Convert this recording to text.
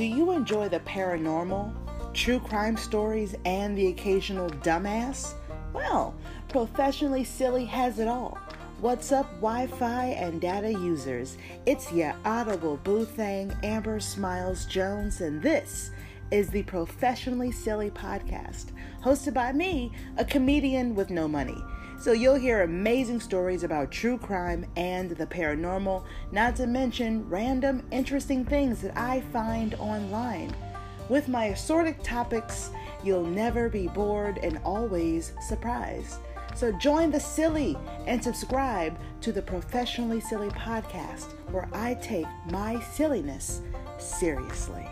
Do you enjoy the paranormal, true crime stories, and the occasional dumbass? Well, Professionally Silly has it all. What's up, Wi Fi and data users? It's your audible boo thing, Amber Smiles Jones, and this is the Professionally Silly podcast, hosted by me, a comedian with no money. So you'll hear amazing stories about true crime and the paranormal, not to mention random, interesting things that I find online. With my assorted topics, you'll never be bored and always surprised. So join the silly and subscribe to the Professionally Silly podcast, where I take my silliness seriously.